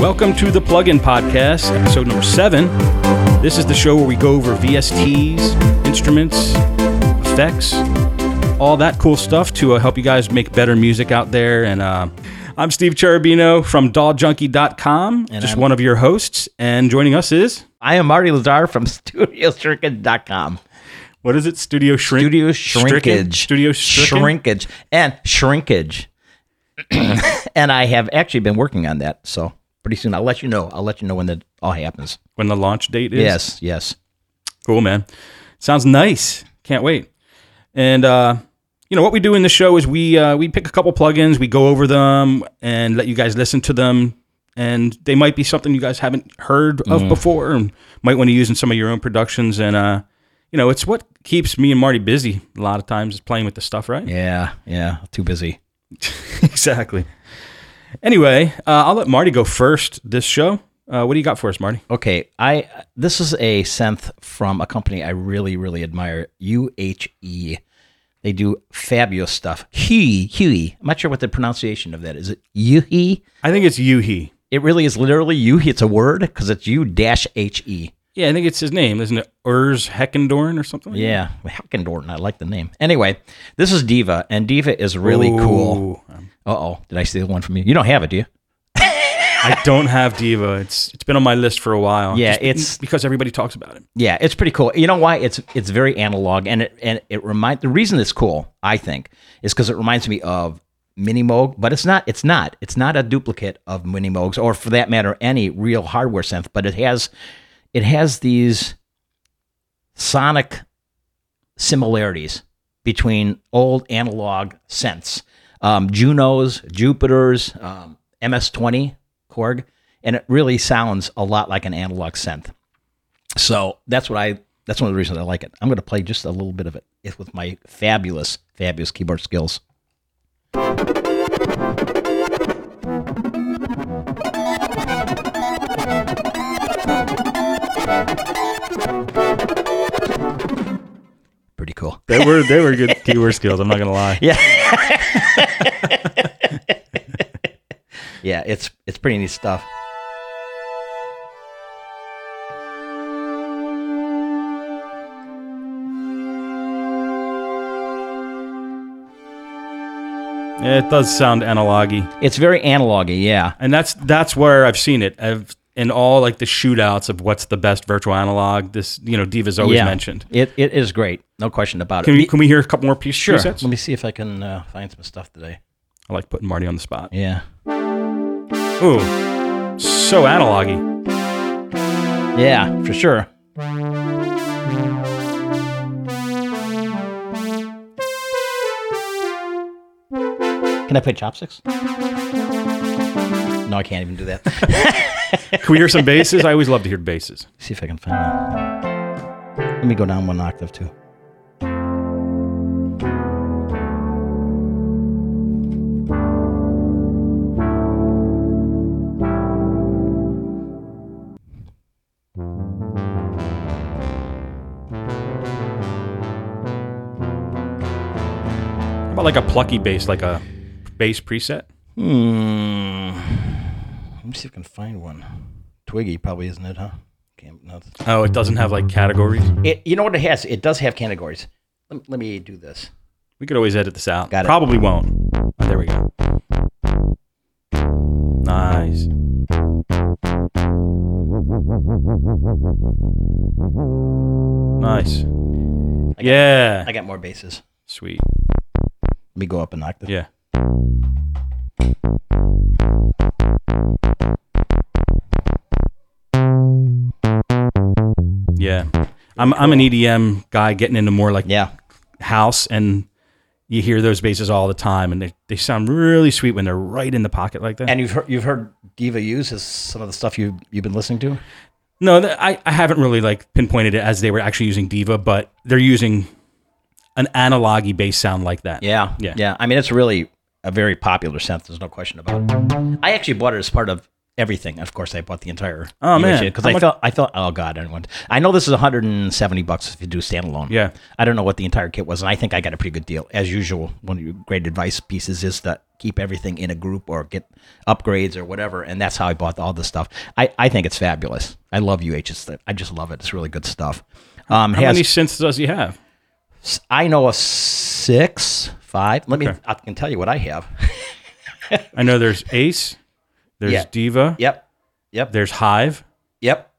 Welcome to the Plugin Podcast, episode number seven. This is the show where we go over VSTs, instruments, effects, all that cool stuff to uh, help you guys make better music out there. And uh, I'm Steve Cherubino from DawJunkie.com, just I'm- one of your hosts. And joining us is, I am Marty Lazar from StudioShrinkage.com. what is it? Studio Shrink? Studio Stricken? Shrinkage. Studio Stricken? Shrinkage. And shrinkage. and I have actually been working on that. So pretty soon I'll let you know. I'll let you know when that all happens. When the launch date is? Yes, yes. Cool, man. Sounds nice. Can't wait. And uh, you know what we do in the show is we uh, we pick a couple plugins, we go over them, and let you guys listen to them. And they might be something you guys haven't heard of before, and might want to use in some of your own productions. And uh, you know, it's what keeps me and Marty busy a lot of times is playing with the stuff, right? Yeah, yeah. Too busy. exactly. Anyway, uh, I'll let Marty go first this show. Uh, what do you got for us, Marty? Okay, I this is a synth from a company I really, really admire, UHE. They do fabulous stuff. Huey, Huey. I'm not sure what the pronunciation of that is. Is it Yuhi? I think it's Yuhi. It really is literally Yuhi. It's a word because it's U dash H E. Yeah, I think it's his name, isn't it? Urs Heckendorn or something? Like Yeah, Heckendorn. I like the name. Anyway, this is Diva, and Diva is really Ooh. cool. Uh oh, did I steal one from you? You don't have it, do you? I don't have Diva. It's it's been on my list for a while. Yeah, it's- because everybody talks about it. Yeah, it's pretty cool. You know why? It's it's very analog, and it and it remind the reason it's cool, I think, is because it reminds me of Mini Moog, but it's not. It's not. It's not a duplicate of Mini Moogs, or for that matter, any real hardware synth. But it has it has these sonic similarities between old analog synths, um, Junos, Jupiters, um, MS20 Korg, and it really sounds a lot like an analog synth. So that's what I. That's one of the reasons I like it. I'm going to play just a little bit of it with my fabulous, fabulous keyboard skills. Pretty cool. They were they were good keyword skills. I'm not gonna lie. Yeah. yeah, it's it's pretty neat stuff. It does sound analogy, It's very analogy, yeah. and that's that's where I've seen it. I've in all like the shootouts of what's the best virtual analog. This you know Diva's always yeah. mentioned. It it is great. No question about Can it. we can we hear a couple more pieces? sure. presets? Let me see if I can uh, find some stuff today. I like putting Marty on the spot. Yeah. Ooh, so analogy. Yeah, for sure. Can I play chopsticks? No, I can't even do that. Can we hear some basses? I always love to hear basses. see if I can find one. Let me go down one octave too. How about like a plucky bass, like a bass preset? Hmm. Let me see if I can find one. Twiggy probably isn't it, huh? Can't, no, Oh, it doesn't have like categories. It, you know what it has? It does have categories. Let, let me do this. We could always edit this out. Got it. Probably won't. Oh, there we go. Nice. Nice. Yeah. I got more bases. Sweet. Let me go up an octave. Yeah. Yeah. I'm I'm an EDM guy getting into more like Yeah. house and you hear those basses all the time and they, they sound really sweet when they're right in the pocket like that. And you've heard, you've heard Diva use as some of the stuff you you've been listening to. No, th- I, I haven't really like pinpointed it as they were actually using Diva, but they're using an analogy bass sound like that. Yeah, Yeah. yeah. I mean, it's really a very popular synth. There's no question about it. I actually bought it as part of everything. Of course, I bought the entire. Oh, man. because I much- felt I felt oh god, I want. I know this is 170 bucks if you do standalone. Yeah. I don't know what the entire kit was, and I think I got a pretty good deal. As usual, one of your great advice pieces is to keep everything in a group or get upgrades or whatever, and that's how I bought all this stuff. I, I think it's fabulous. I love UHS. I just love it. It's really good stuff. Um, How has, many synths does he have? I know a six, five. Let me. I can tell you what I have. I know there's Ace, there's Yeah. Diva, Yep. Yep. there's Hive, Yep.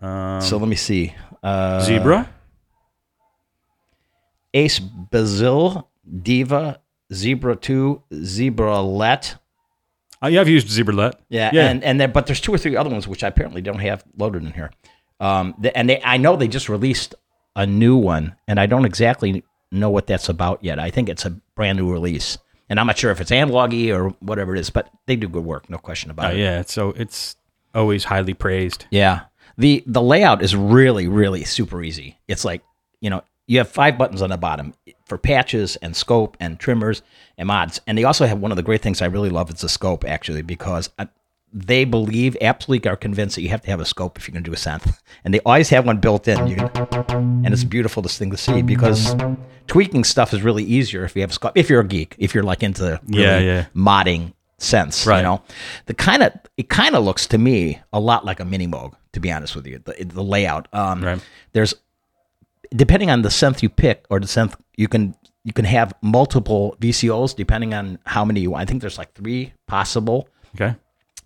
um, So let me see. Uh, Zebra. Ace Bazille, Diva, Zebra 2, Zebralette. Oh, yeah, I've used Zebralette. Yeah, Yeah. and and then but there's two or three other ones which I apparently don't have loaded in here. Um, the, and they, I know they just released a new one, and I don't exactly know what that's about yet. I think it's a brand new release, and I'm not sure if it's analogy or whatever it is, but they do good work, no question about Oh, it. yeah, so it's always highly praised. Yeah. The the layout is really really super easy. It's like, you know, you have five buttons on the bottom for patches and scope and trimmers and mods. And they also have one of the great things I really love is the scope actually because uh, they believe absolutely are convinced that you have to have a scope if you're going to do a synth. And they always have one built in. Can, and it's beautiful this thing to see because tweaking stuff is really easier if you have a scope. If you're a geek, if you're like into really Yeah, yeah. modding sense, Right. you know, the kind of it kind of looks to me a lot like a mini Moog, to be honest with you. The, the layout, um, Right. there's depending on the synth you pick or the synth you can you can have multiple VCOs depending on how many you want. I think there's like three possible. Okay.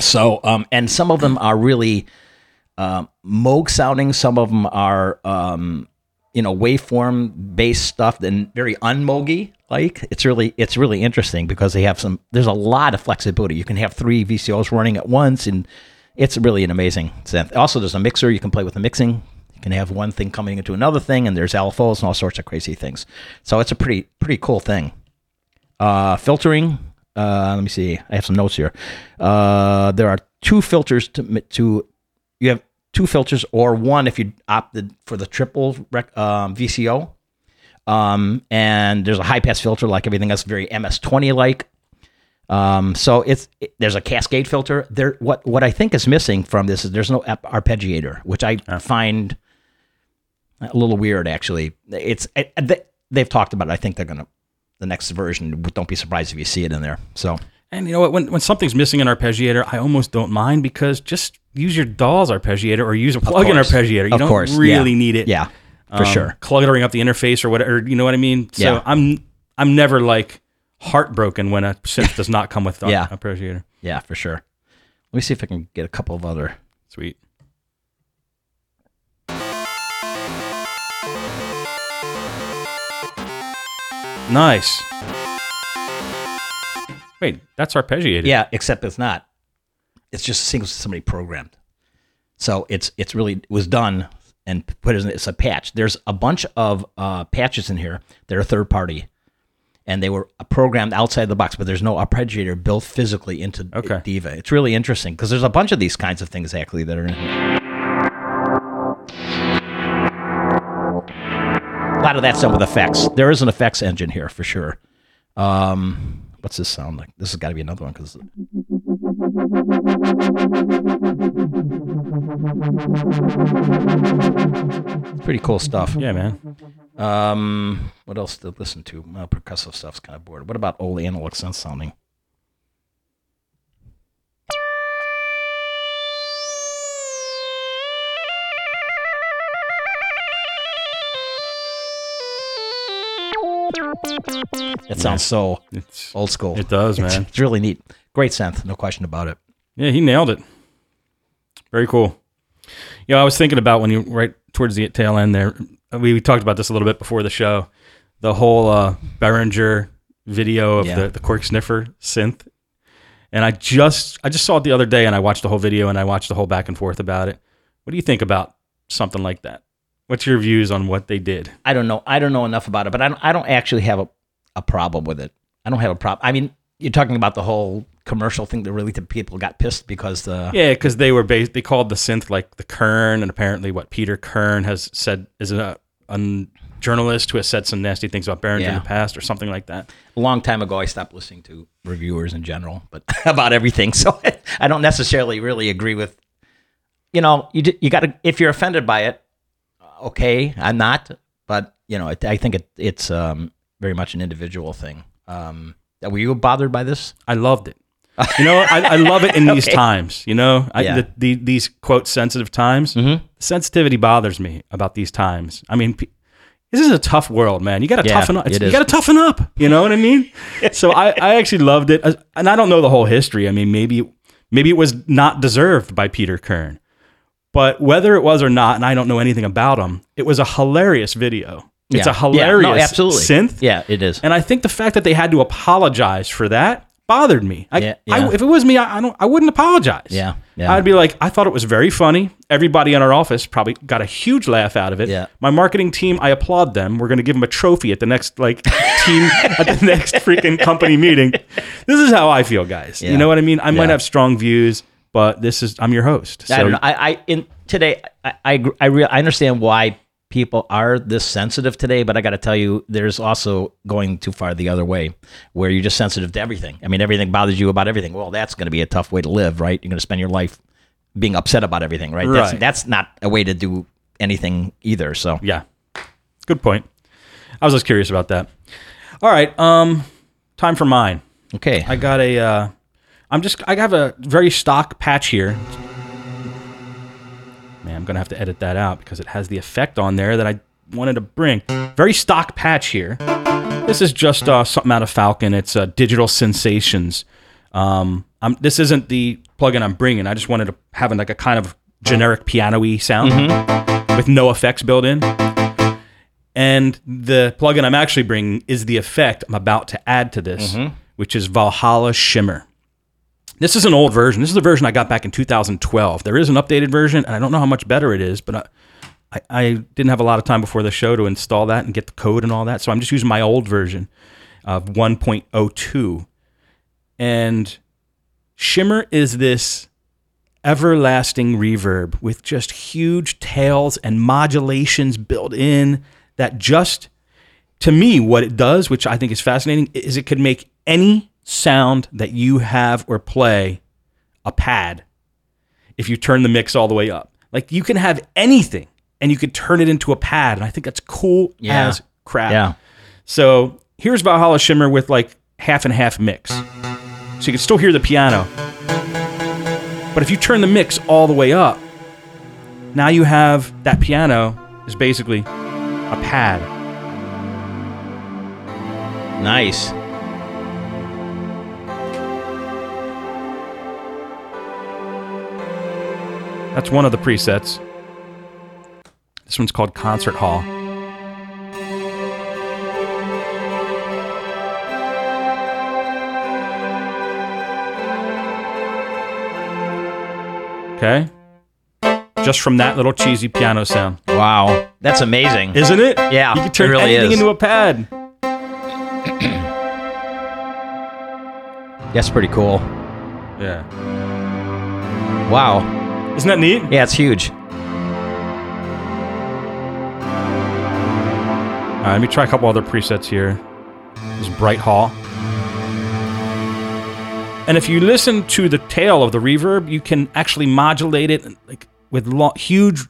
So, um, and some of them are really um, Moog sounding. Some of them are, um, you know, waveform based stuff and very unmogy. Like it's really, it's really interesting because they have some. There's a lot of flexibility. You can have three VCOs running at once, and it's really an amazing synth. Also, there's a mixer. You can play with the mixing. You can have one thing coming into another thing, and there's LFOs and all sorts of crazy things. So it's a pretty, pretty cool thing. Uh, filtering. Uh, let me see. I have some notes here. Uh, there are two filters to to. You have two filters, or one if you opted for the triple rec, um, VCO. Um, and there's a high pass filter like everything else, very MS20 like. Um, so it's it- there's a cascade filter. There, what what I think is missing from this is there's no arpeggiator, which I find a little weird. Actually, it's it, they, they've talked about it. I think they're gonna the next version. Don't be surprised if you see it in there. So And you know what? When, when something's missing an arpeggiator, I almost don't mind because just use your DAW's arpeggiator or use a plug-in arpeggiator. You Of don't course, really yeah. need it. yeah, for um, sure. Cluttering up the interface or whatever. You know what I mean? So Yeah. I'm I'm never like heartbroken when a synth does not come with the Yeah. arpeggiator. Yeah, for sure. Let me see if I can get a couple of other. Sweet. Nice. Wait, that's arpeggiated. Yeah, except it's not. It's just a single somebody programmed. So it's it's really it was done and put as it's a patch. There's a bunch of uh, patches in here that are third party, and they were programmed outside the box, but there's no arpeggiator built physically into Okay. Diva. It's really interesting because there's a bunch of these kinds of things actually that are in here. Lot of that's done with effects. There is an effects engine here for sure. Um, what's this sound like? This has got to be another one because it's pretty cool stuff. Yeah, man. Um, what else to listen to? Well, percussive stuff's kind of bored. What about old analog sense sounding? It sounds so It's old school. it does, It's, man. it's really neat. Great synth, no question about it. Yeah, he nailed it. Very cool. You know, I was thinking about when you right towards the tail end there. We, we talked about this a little bit before the show. The whole uh, Behringer video of Yeah. the the cork sniffer synth, and I just I just saw it the other day, and I watched the whole video, and I watched the whole back and forth about it. What do you think about something like that? What's your views on what they did? I don't know. I don't know enough about it, but I don't, I don't actually have a, a problem with it. I don't have a problem. I mean, you're talking about the whole commercial thing that really the people got pissed because the Yeah, because they were based. They called the synth like the Kern, and apparently what Peter Kirn has said is a un, journalist who has said some nasty things about Behringer in the past or something like that. a long time ago, I stopped listening to reviewers in general, but about everything. So I don't necessarily really agree with. You know, you you got to if you're offended by it, okay, I'm not, but you know, it, I think it, it's um, very much an individual thing. Um, were you bothered by this? I loved it. You know, I, I love it in these Okay. times. You know, I, Yeah. the, the, these quote sensitive times. Mm-hmm. Sensitivity bothers me about these times. I mean, pe- this is a tough world, man. You got to Yeah, toughen up. You got to toughen up. You know what I mean? so I, I actually loved it, and I don't know the whole history. I mean, maybe maybe it was not deserved by Peter Kirn, but whether it was or not, and I don't know anything about them, it was a hilarious video. It's Yeah. a hilarious yeah, no, absolutely. synth. Yeah, it is. And I think the fact that they had to apologize for that bothered me. I, Yeah, I- if it was me, I, I don't. I wouldn't apologize. Yeah, yeah. I'd be like, I thought it was very funny. Everybody in our office probably got a huge laugh out of it. Yeah. My marketing team, I applaud them. We're going to give them a trophy at the next like team at the next freaking company meeting. This is how I feel, guys. Yeah. You know what I mean? I might have strong views, but this is I'm your host. So I don't know. I, I in today, I I I, re- I understand why people are this sensitive today, but I got to tell you, there's also going too far the other way, where you're just sensitive to everything. I mean, everything bothers you about everything. Well, that's going to be a tough way to live, right? You're going to spend your life being upset about everything, right? That's Right. that's not a way to do anything either. So Yeah. Good point. I was just curious about that. All right. Um, time for mine. okay, I got a. Uh, I'm just. I have a very stock patch here. Man, I'm gonna have to edit that out because it has the effect on there that I wanted to bring. Very stock patch here. This is just uh, something out of Falcon. It's uh, Digital Sensations. Um, I'm, this isn't the plugin I'm bringing. I just wanted to have like a kind of generic piano-y sound with no effects built in. And the plugin I'm actually bringing is the effect I'm about to add to this, which is Valhalla Shimmer. This is an old version. This is the version I got back in 2012. There is an updated version, and I don't know how much better it is, but I, I, I didn't have a lot of time before the show to install that and get the code and all that. So I'm just using my old version of 1.02. And Shimmer is this everlasting reverb with just huge tails and modulations built in that just to me what it does which i think is fascinating is it could make any sound that you have or play a pad if you turn the mix all the way up like you can have anything and you could turn it into a pad and i think that's cool Yeah. as crap yeah, so here's Valhalla Shimmer with like half and half mix. So you can still hear the piano. But if you turn the mix all the way up, now you have that piano is basically a pad. nice. That's one of the presets. This one's called Concert Hall. Okay? Just from that little cheesy piano sound. Wow, that's amazing. Isn't it? Yeah, You can turn it really anything is. into a pad. That's pretty cool. Yeah. Wow. Isn't that neat? Yeah, it's huge. All right, let me try a couple other presets here. This Bright Hall. And if you listen to the tail of the reverb, you can actually modulate it like with lo- huge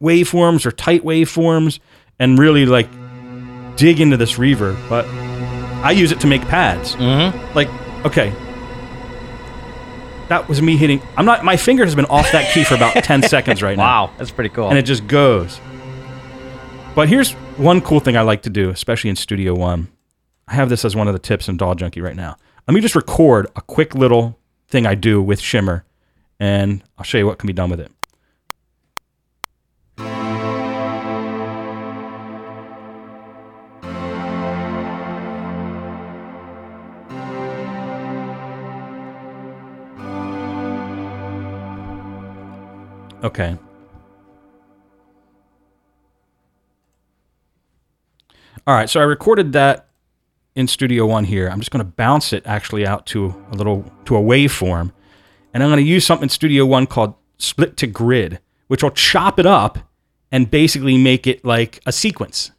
waveforms or tight waveforms and really like dig into this reverb. But I use it to make pads. Mm-hmm. Like, okay. That was me hitting. I'm not. My finger has been off that key for about 10 seconds right now Wow, that's pretty cool. and it just goes. But here's one cool thing I like to do, especially in Studio One. I have this as one of the tips in DAW Junkie right now. Let me just record a quick little thing I do with Shimmer, and I'll show you what can be done with it. Okay. All right, so I recorded that in Studio One here. I'm just going to bounce it actually out to a little to a waveform, and I'm going to use something in Studio One called split to grid, which will chop it up and basically make it like a sequence.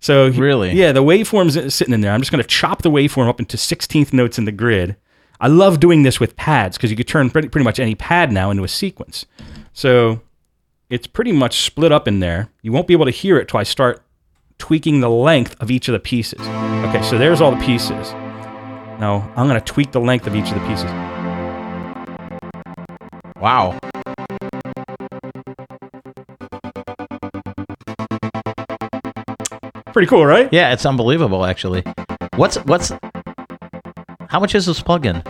So Really? yeah, the waveform's sitting in there. I'm just going to chop the waveform up into 16th notes in the grid. I love doing this with pads because you could turn pretty, pretty much any pad now into a sequence. So it's pretty much split up in there. You won't be able to hear it till I start tweaking the length of each of the pieces. Okay, so there's all the pieces. Now I'm going to tweak the length of each of the pieces. Wow. Pretty cool, right? Yeah, it's unbelievable actually. What's what's how much is this plugin?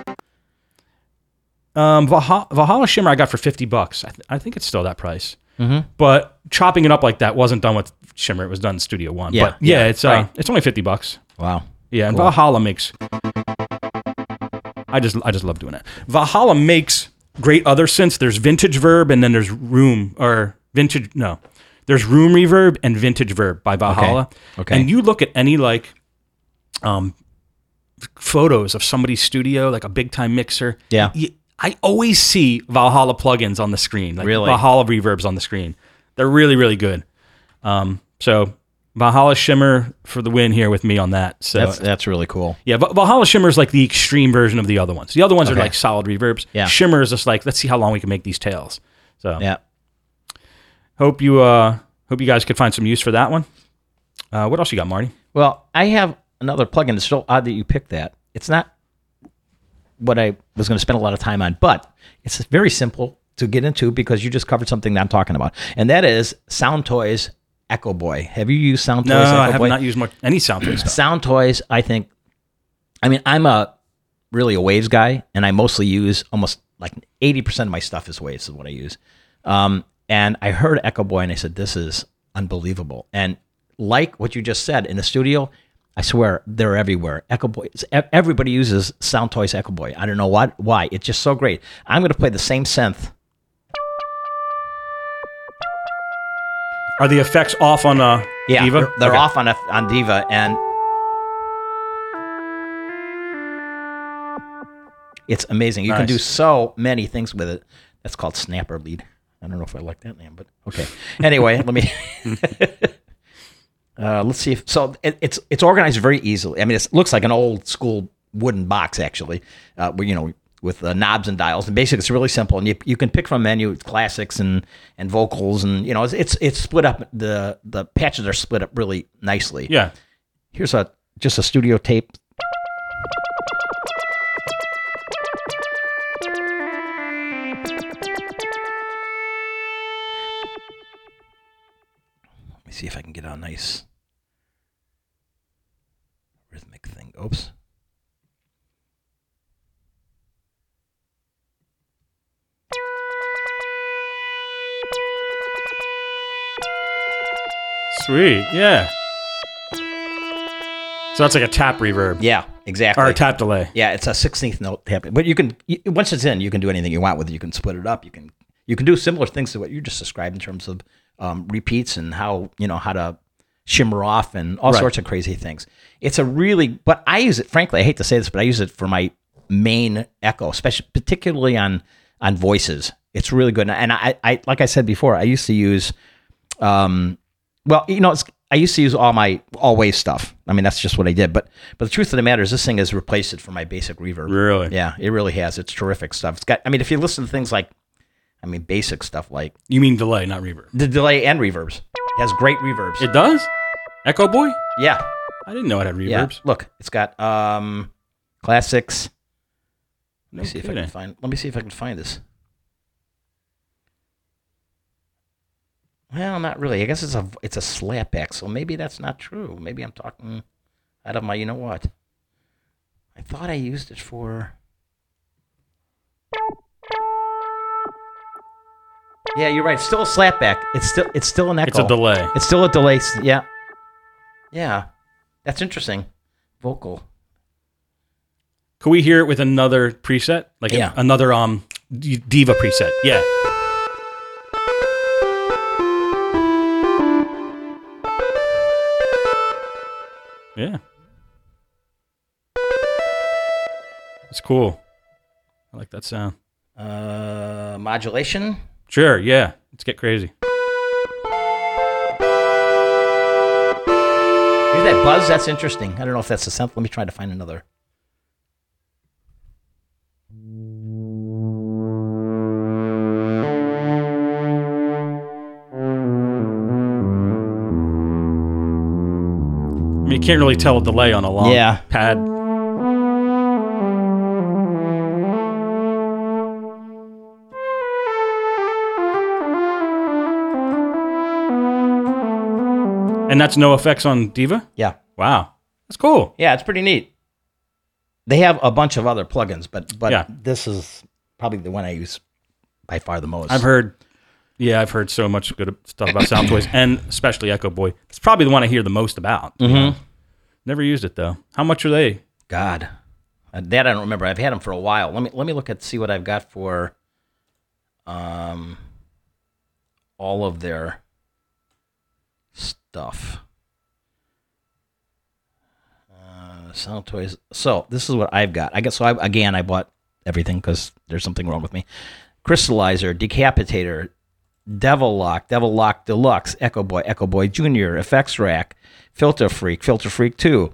Um, Valhalla, Valhalla Shimmer I got for 50 bucks. I, th- I think it's still that price. Mhm. But chopping it up like that wasn't done with Shimmer. It was done in Studio One. Yeah, but yeah, yeah, it's uh, right. it's only 50 bucks. Wow. Yeah, and Cool. Valhalla makes. I just I just love doing it. Valhalla makes great other synths. There's vintage verb and then there's room or vintage no. There's room reverb and vintage verb by Valhalla. Okay. And you look at any like um photos of somebody's studio, like a big time mixer. Yeah. y- I always see Valhalla plugins on the screen, like Really? Valhalla reverbs on the screen. They're really, really good. Um, so Valhalla Shimmer for the win here with me on that. So That's that's really cool. yeah, Va- Valhalla Shimmer is like the extreme version of the other ones. The other ones are like solid reverbs. Yeah. Shimmer is just like let's see how long we can make these tails. So Yeah. hope you uh hope you guys could find some use for that one. Uh, what else you got, Marty? Well, I have another plugin. It's so odd that you picked that. It's not what I was going to spend a lot of time on, but it's very simple to get into because you just covered something that I'm talking about, and that is Sound Toys Echo Boy. Have you used Sound No, Toys Echo I have Boy? not used much any sound Toys. Sound Toys, I think. I mean, I'm a really a Waves guy, and I mostly use almost like 80% of my stuff is Waves, is what I use. Um, and I heard Echo Boy, and I said, "This is unbelievable." And like what you just said in the studio, I swear they're everywhere. Echo Boy, everybody uses Sound Toys Echo Boy. I don't know what, why. It's just so great. I'm going to play the same synth. Are the effects off on uh, Yeah, Diva? they're, they're Okay. off on a, on Diva, and it's amazing. You can do so many things with it. That's called Snapper Lead. I don't know if I like that name, but okay. Anyway, let me. uh, let's see if so. It, it's it's organized very easily. I mean, it looks like an old school wooden box actually, uh, where you know with uh, knobs and dials. And basically, it's really simple, and you, you can pick from a menu classics and and vocals, and you know it's it's, it's split up. The the patches are split up really nicely. Yeah. Here's a just a studio tape. See if I can get a nice rhythmic thing. Oops. Sweet. Yeah. So that's like a tap reverb Yeah, exactly. or a tap delay. Yeah, it's a sixteenth note tap. But you can you, once it's in, you can do anything you want with it. You can split it up. You can you can do similar things to what you just described in terms of um, repeats and how you know how to shimmer off and all Right. sorts of crazy things. It's a really, but I use it. Frankly, I hate to say this, but I use it for my main echo, especially particularly on on voices. It's really good. And I, I like I said before, I used to use um, well, you know, it's, I used to use all my all wave stuff. I mean, that's just what I did. But but the truth of the matter is, this thing has replaced it for my basic reverb. Really? Yeah, it really has. It's terrific stuff. It's got. I mean, if you listen to things like, I mean, basic stuff like You mean delay, not reverb. the delay and reverbs. It has great reverbs. It does? Echo Boy? yeah, I didn't know it had yeah. reverbs. Look, it's got um classics. Let No me see if I kidding. can find. Let me see if I can find this. Well, not really. I guess it's a it's a slapback, so maybe that's not true. Maybe I'm talking out of my. You know what? I thought I used it for. Yeah, you're right. It's still a slapback. It's still it's still an echo. It's a delay. It's still a delay. Yeah. Yeah. That's interesting. Vocal. Could we hear it with another preset? Like a- another um diva preset. Yeah. Yeah. It's cool. I like that sound. Uh, modulation. Sure, yeah. Let's get crazy. Hey, that buzz, that's interesting. I don't know if that's the sound. Let me try to find another. I mean, you can't really tell a delay on a long Yeah. pad. And that's no effects on Diva? Yeah. Wow. That's cool. Yeah, it's pretty neat. They have a bunch of other plugins, but but Yeah. this is probably the one I use by far the most. I've heard, yeah, I've heard so much good stuff about Sound Toys, and especially Echo Boy. It's probably the one I hear the most about. Mhm. Never used it though. How much are they? God, Uh, that I don't remember. I've had them for a while. Let me let me look at see what I've got for um all of their stuff. Uh, sound toys. So this is what I've got. I guess so. I, again, I bought everything because there's something wrong with me. Crystallizer, Decapitator, Devil Lock, Devil Lock Deluxe, Echo Boy, Echo Boy Junior, Effects Rack, Filter Freak, Filter Freak Two,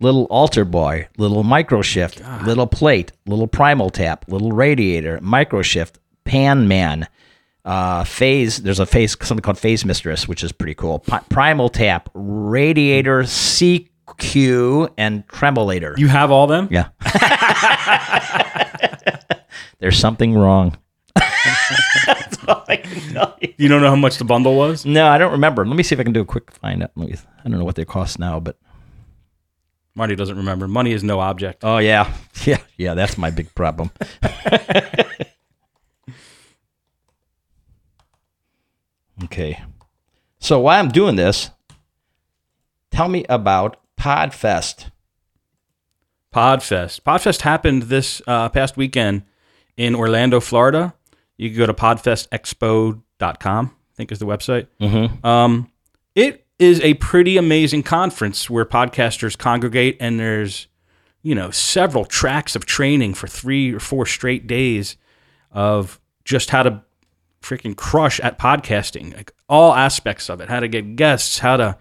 Little Alter Boy, Little Micro Shift, Little Plate, Little Primal Tap, Little Radiator, Micro Shift, Pan Man, uh, Phase. There's a phase something called Phase Mistress, which is pretty cool. Pi- Primal Tap, Radiator, Sie-Q, and Tremolator. You have all them? Yeah. There's something wrong. That's all I can tell you. You don't know how much the bundle was? No, I don't remember. Let me see if I can do a quick find out. Let me, I don't know what they cost now, but Marty doesn't remember. Money is no object. oh yeah, yeah, yeah. That's my big problem. okay, so while I'm doing this, tell me about Podfest. Podfest. Podfest happened this uh, past weekend in Orlando, Florida. You can go to podfestexpo.com, I think is the website. Mm-hmm. Um, it is a pretty amazing conference where podcasters congregate, and there's, you know, several tracks of training for three or four straight days of just how to freaking crush at podcasting, like all aspects of it, how to get guests, how to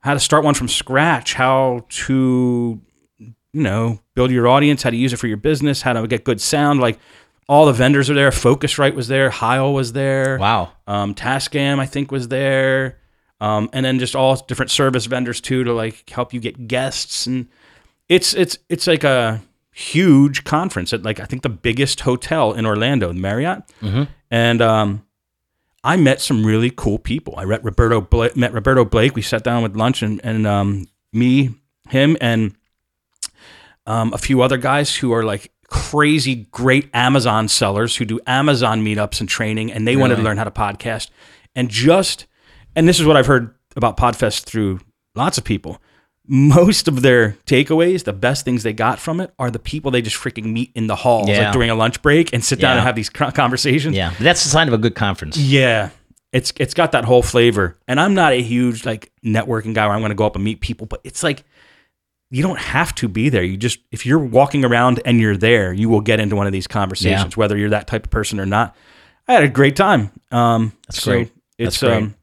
how to start one from scratch, how to you know build your audience, how to use it for your business, how to get good sound. Like all the vendors are there. Focusrite was there. Heil was there. Wow. Um, Tascam, I think, was there. Um, and then just all different service vendors too to like help you get guests and it's it's it's like a huge conference at like I think the biggest hotel in Orlando, the Marriott. Mhm. And um, I met some really cool people. I met Roberto Bla- met Roberto Blake. We sat down with lunch and and um, me, him, and um, a few other guys who are like crazy great Amazon sellers who do Amazon meetups and training, and they wanted to learn how to podcast. And just, and this is what I've heard about Podfest through lots of people. Most of their takeaways, the best things they got from it, are the people they just freaking meet in the halls, Yeah. like during a lunch break, and sit down Yeah. and have these conversations. Yeah, that's the sign of a good conference. Yeah. It's it's got that whole flavor. And I'm not a huge like networking guy where I'm going to go up and meet people, but it's like you don't have to be there. You just if you're walking around and you're there, you will get into one of these conversations whether you're that type of person or not. I had a great time. Um That's it's great. great. It's That's great. um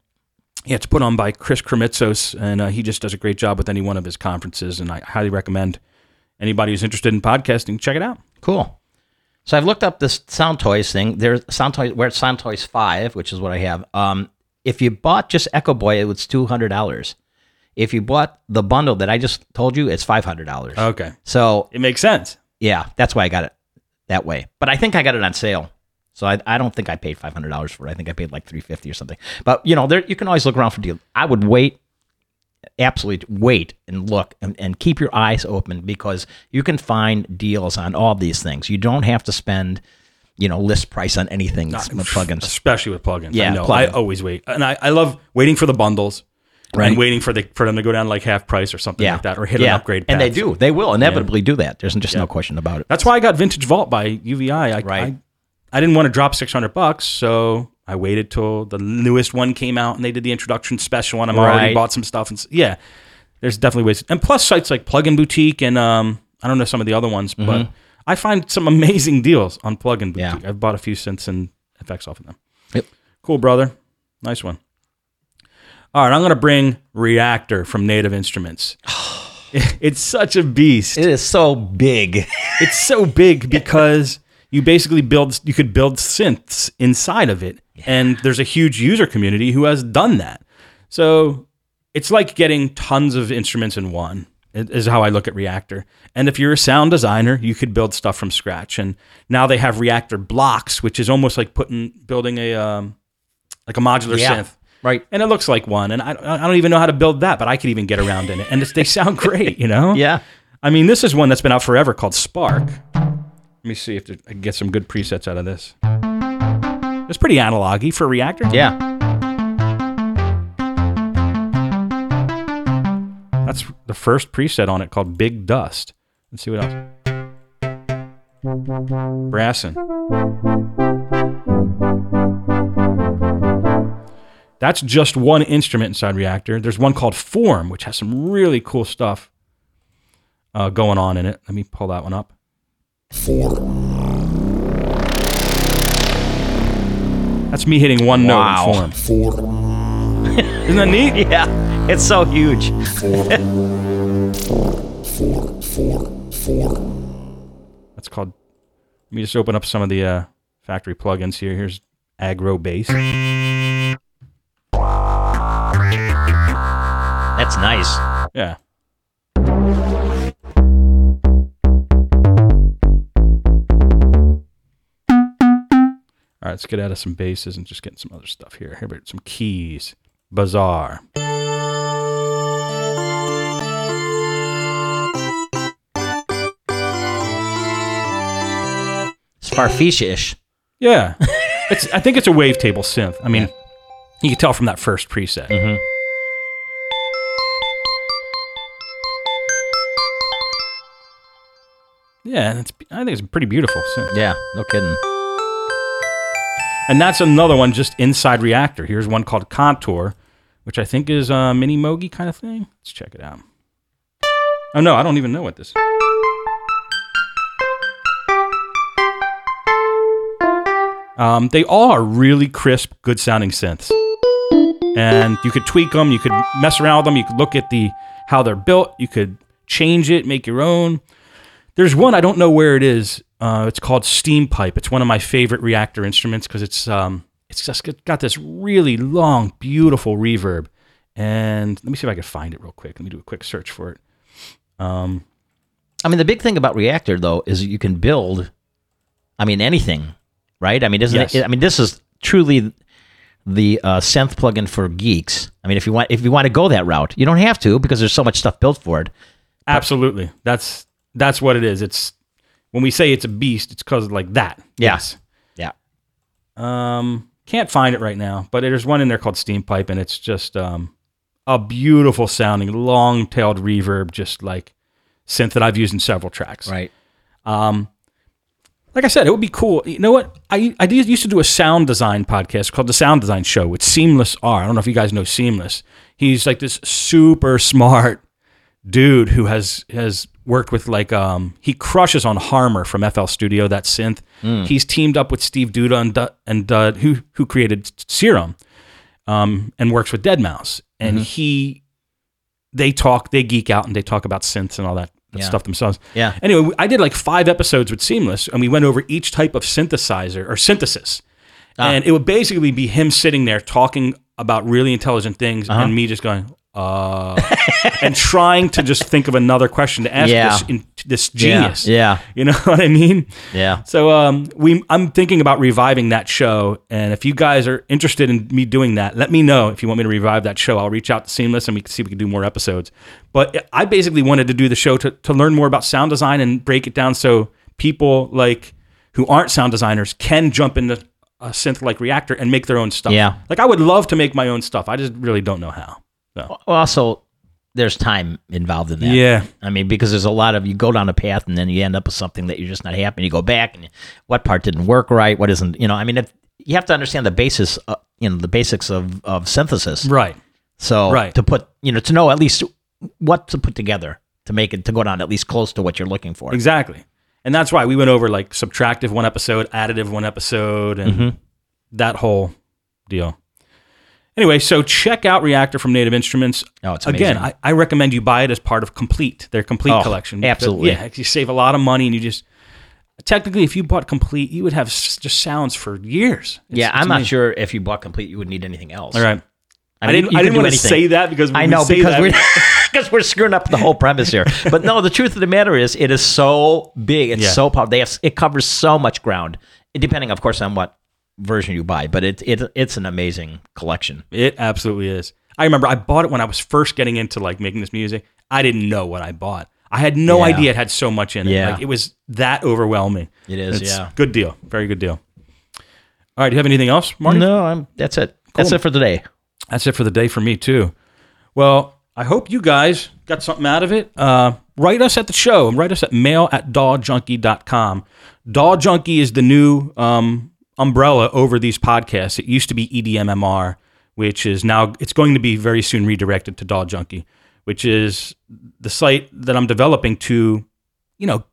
yeah, it's put on by Chris Krimitsos, and uh, he just does a great job with any one of his conferences, and I highly recommend anybody who's interested in podcasting check it out. Cool. So I've looked up this Sound Toys thing. There's Sound Toys. We're at Sound Toys Five, which is what I have. Um, if you bought just Echo Boy, it was two hundred dollars. If you bought the bundle that I just told you, it's five hundred dollars. Okay, So it makes sense. yeah, that's why I got it that way. But I think I got it on sale. So I, I don't think I paid five hundred dollars for it. I think I paid like three fifty or something. But you know, there you can always look around for deals. I would wait, absolutely wait and look and, and keep your eyes open because you can find deals on all these things. You don't have to spend, you know, list price on anything Not, with plugins. especially with plugins. Yeah, I know. plugin. I always wait, and I, I love waiting for the bundles Right. and waiting for the for them to go down like half price or something Yeah, like that, or hit yeah. an upgrade. and they do. They will inevitably do that. There's just no question about it. That's why I got Vintage Vault by UVI. I, Right. I, I didn't want to drop six hundred bucks, so I waited till the newest one came out and they did the introduction special, and I'm already bought some stuff. And yeah, there's definitely ways. And plus sites like Plugin Boutique and um, I don't know some of the other ones, but I find some amazing deals on Plugin Mm-hmm. Yeah. Boutique. I've bought a few cents and effects off of them. Yep. Cool, brother. Nice one. All right, I'm going to bring Reaktor from Native Instruments. it's such a beast. It is so big. It's so big because you basically build you could build synths inside of it. And there's a huge user community who has done that. So it's like getting tons of instruments in one. Is how I look at Reaktor. And if you're a sound designer, you could build stuff from scratch. And now they have Reaktor blocks, which is almost like putting building a um, like a modular Yeah. synth. Right. And it looks like one. And I, I don't even know how to build that, but I could even get around in it. And it's, they sound great, you know? Yeah. I mean, this is one that's been out forever called Spark. Let me see if there- I can get some good presets out of this. It's pretty analog for a Reaktor. Yeah. That's the first preset on it called Big Dust. Let's see what else. Brassin. That's just one instrument inside Reaktor. There's one called Form, which has some really cool stuff uh, going on in it. Let me pull that one up. That's me hitting one Wow. note in Form. Isn't that neat? Yeah. It's so huge. That's called. Let me just open up some of the uh, factory plugins here. Here's Aggro Bass. That's nice. Yeah. All right, let's get out of some basses and just get some other stuff here. Here, but some keys. Bazaar. It's Farfisa-ish. Yeah, it's. I think it's a wavetable synth. I mean, you can tell from that first preset. Mhm. Yeah, it's. I think it's pretty beautiful synth. Yeah. No kidding. And that's another one just inside Reaktor. Here's one called Contour, which I think is a mini Mogi kind of thing. Let's check it out. Oh no, I don't even know what this. is. Um, they all are really crisp, good sounding synths, and you could tweak them. You could mess around with them. You could look at the how they're built. You could change it, make your own. There's one I don't know where it is. Uh, it's called Steam Pipe. It's one of my favorite Reaktor instruments because it's um, it's just got this really long, beautiful reverb. And let me see if I can find it real quick. Let me do a quick search for it. Um, I mean, the big thing about Reaktor though is you can build. I mean, anything, right? I mean, isn't Yes. it? I mean, this is truly the uh, synth plugin for geeks. I mean, if you want, if you want to go that route, you don't have to because there's so much stuff built for it. absolutely, that's that's what it is. It's when we say it's a beast, it's because like that. Yeah. Yes. Yeah. Um, can't find it right now, but there's one in there called Steam Pipe, and it's just um, a beautiful sounding, long-tailed reverb, just like synth that I've used in several tracks. Right. Um, like I said, it would be cool. You know what? I I used to do a sound design podcast called the Sound Design Show with Seamless R. I don't know if you guys know Seamless. He's like this super smart dude who has has worked with like um he crushes on Harmor from FL Studio that synth. He's teamed up with Steve Duda and Du- and who who created Serum, um and works with deadmau5. And he they talk they geek out and they talk about synths and all that, that Yeah. stuff themselves. Yeah. Anyway, I did like five episodes with Seamless, and we went over each type of synthesizer or synthesis, and it would basically be him sitting there talking about really intelligent things, and me just going, uh, and trying to just think of another question to ask Yeah. this in, this genius. Yeah. You know what I mean? Yeah. So um, we, I'm thinking about reviving that show, and if you guys are interested in me doing that, let me know if you want me to revive that show. I'll reach out to Seamless, and we can see if we can do more episodes. But I basically wanted to do the show to, to learn more about sound design and break it down so people like who aren't sound designers can jump into a synth like Reaktor and make their own stuff. Yeah. like I would love to make my own stuff. I just really don't know how. So also, there's time involved in that. yeah, I mean, because there's a lot of you go down a path and then you end up with something that you're just not happy. And you go back and what part didn't work right? What isn't? You know, I mean, it, you have to understand the basis, uh, you know, the basics of of synthesis. right. So Right. to put, you know, to know at least what to put together to make it to go down at least close to what you're looking for. Exactly. And that's why we went over like subtractive one episode, additive one episode, and Mm-hmm. that whole deal. Anyway, so check out Reaktor from Native Instruments. Oh, it's Again, amazing. I, I recommend you buy it as part of Complete, their Complete Oh, collection. absolutely. Yeah, you save a lot of money and you just. Technically, if you bought Complete, you would have just sounds for years. It's- yeah, it's I'm not sure if you bought complete, you would need anything else. All right. I, mean, didn't. you I didn't want to say that because I know say because that, we're because we're screwing up the whole premise here. But no, the truth of the matter is, it is so big. It's Yeah. so powerful. They have it covers so much ground. Depending, of course, on what version you buy, but it, it it's an amazing collection. It absolutely is. I remember I bought it when I was first getting into like making this music. I didn't know what I bought. I had no Yeah. idea it had so much in it. Yeah. Like it was that overwhelming. It is, It's yeah. Good deal. Very good deal. All right. Do you have anything else, Marty? No, I'm, that's it. That's it for the day. That's it for the day for me too. Well, I hope you guys got something out of it. Uh, write us at the show. and Write us at mail at dawjunkie.com. DAW Junkie is the new um, umbrella over these podcasts. It used to be EDMMR, which is now, it's going to be very soon redirected to DAW Junkie, which is the site that I'm developing to, you know,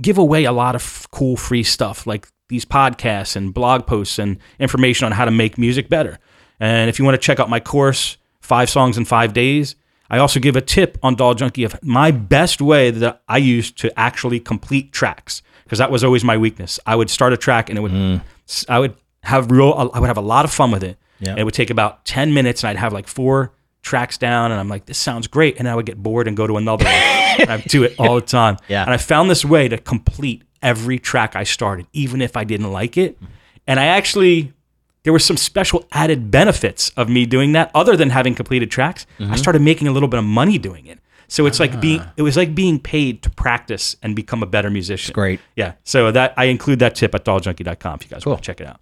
give away a lot of cool free stuff like these podcasts and blog posts and information on how to make music better. And if you want to check out my course, Five Songs in Five Days, I also give a tip on DAW Junkie of my best way that I use to actually complete tracks because that was always my weakness. I would start a track and it would, mm. I would have real, I would have a lot of fun with it. Yeah. It would take about 10 minutes and I'd have like four tracks down and I'm like, this sounds great. And I would get bored and go to another one. and I do it all the time. Yeah. And I found this way to complete every track I started, even if I didn't like it. And I actually, there were some special added benefits of me doing that other than having completed tracks. I mm-hmm. started making a little bit of money doing it. So it's like being, it was like being paid to practice and become a better musician. Great. Yeah. So that I include that tip at dawjunkie.com if you guys Cool. want to check it out.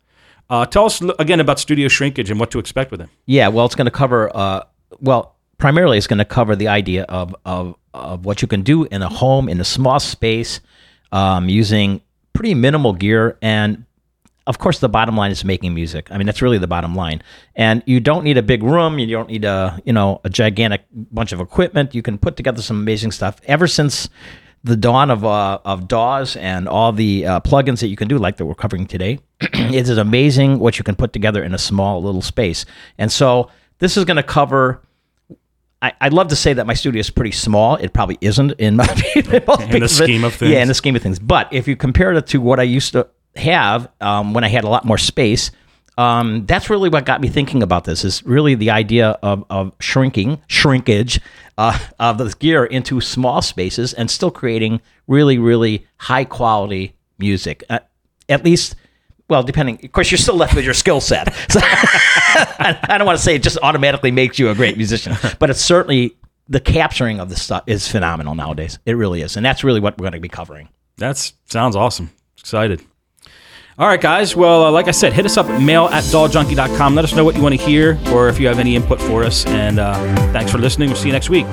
Uh, tell us again about studio shrinkage and what to expect with it. Yeah, well, it's going to cover. Uh, well, primarily, it's going to cover the idea of of of what you can do in a home in a small space, um, using pretty minimal gear, and of course, the bottom line is making music. I mean, that's really the bottom line. And you don't need a big room. You don't need a you know a gigantic bunch of equipment. You can put together some amazing stuff. Ever since the dawn of uh, of DAWs and all the uh, plugins that you can do, like that we're covering today, it is amazing what you can put together in a small little space. And so this is going to cover. I, I'd love to say that my studio is pretty small. It probably isn't in my in the scheme of things. Yeah, in the scheme of things. But if you compare it to what I used to have um, when I had a lot more space, um, that's really what got me thinking about this. Is really the idea of, of shrinking, shrinkage uh, of the gear into small spaces and still creating really, really high quality music. Uh, at least, well, depending. Of course, you're still left with your skill set. So I I don't want to say it just automatically makes you a great musician, but it's certainly the capturing of the stuff is phenomenal nowadays. It really is, and that's really what we're going to be covering. That sounds awesome. Excited. All right, guys. Well, uh, like I said, hit us up at mail at dawjunkie.com. Let us know what you want to hear or if you have any input for us. And uh, thanks for listening. We'll see you next week.